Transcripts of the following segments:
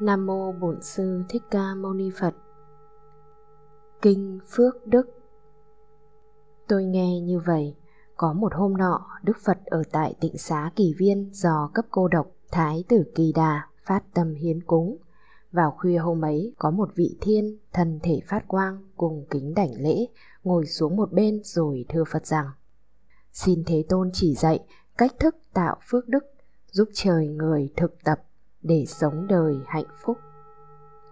Nam mô Bổn sư Thích Ca Mâu Ni Phật. Kinh Phước Đức. Tôi nghe như vậy, có một hôm nọ, Đức Phật ở tại Tịnh Xá Kỳ Viên do cấp cô độc Thái tử Kỳ Đà phát tâm hiến cúng. Vào khuya hôm ấy, có một vị thiên thân thể phát quang cùng kính đảnh lễ, ngồi xuống một bên rồi thưa Phật rằng: Xin Thế Tôn chỉ dạy cách thức tạo phước đức, giúp trời người thực tập để sống đời hạnh phúc.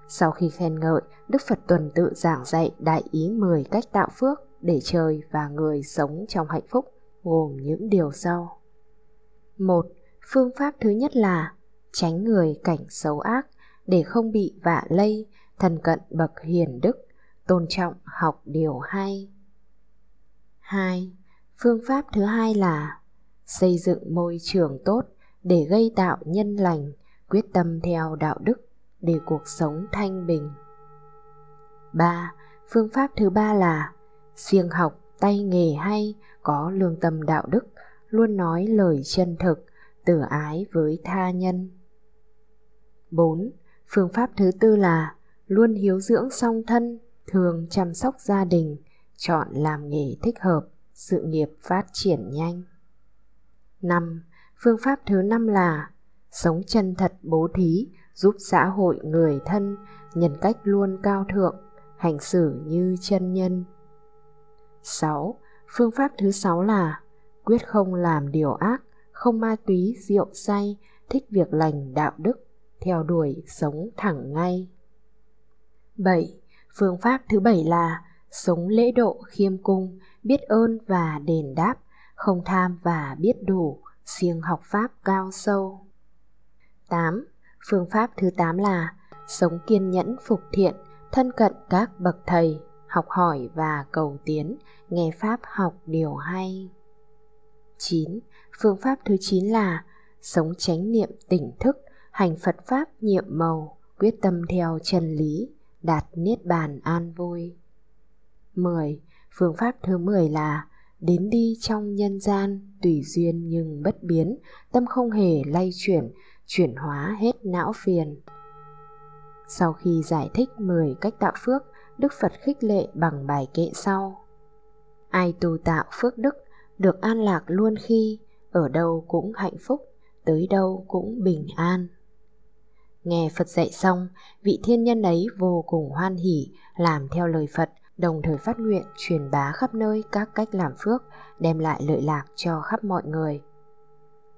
Sau khi khen ngợi, Đức Phật tuần tự giảng dạy đại ý 10 cách tạo phước để trời và người sống trong hạnh phúc, gồm những điều sau. Một, Phương pháp thứ nhất là tránh người cảnh xấu ác để không bị vạ lây, thần cận bậc hiền đức, tôn trọng học điều hay. 2. Phương pháp thứ hai là xây dựng môi trường tốt để gây tạo nhân lành, quyết tâm theo đạo đức để cuộc sống thanh bình. 3. Phương pháp thứ ba là siêng học tay nghề hay, có lương tâm đạo đức, luôn nói lời chân thực, tử ái với tha nhân. 4. Phương pháp thứ tư là luôn hiếu dưỡng song thân, thường chăm sóc gia đình, chọn làm nghề thích hợp, sự nghiệp phát triển nhanh. 5. Phương pháp thứ năm là sống chân thật bố thí, giúp xã hội người thân, nhân cách luôn cao thượng, hành xử như chân nhân. 6. Phương pháp thứ sáu là quyết không làm điều ác, không ma túy, rượu say, thích việc lành đạo đức, theo đuổi sống thẳng ngay. 7. Phương pháp thứ bảy là sống lễ độ khiêm cung, biết ơn và đền đáp, không tham và biết đủ, siêng học pháp cao sâu. 8. Phương pháp thứ 8 là sống kiên nhẫn phục thiện, thân cận các bậc thầy, học hỏi và cầu tiến, nghe pháp học điều hay. 9. Phương pháp thứ 9 là sống chánh niệm tỉnh thức, hành Phật pháp nhiệm màu, quyết tâm theo chân lý, đạt niết bàn an vui. 10. Phương pháp thứ 10 là đến đi trong nhân gian, tùy duyên nhưng bất biến, tâm không hề lay chuyển, chuyển hóa hết não phiền. Sau khi giải thích 10 cách tạo phước, Đức Phật khích lệ bằng bài kệ sau. Ai tu tạo phước đức, được an lạc luôn khi, ở đâu cũng hạnh phúc, tới đâu cũng bình an. Nghe Phật dạy xong, vị thiên nhân ấy vô cùng hoan hỉ, làm theo lời Phật, đồng thời phát nguyện truyền bá khắp nơi các cách làm phước, đem lại lợi lạc cho khắp mọi người.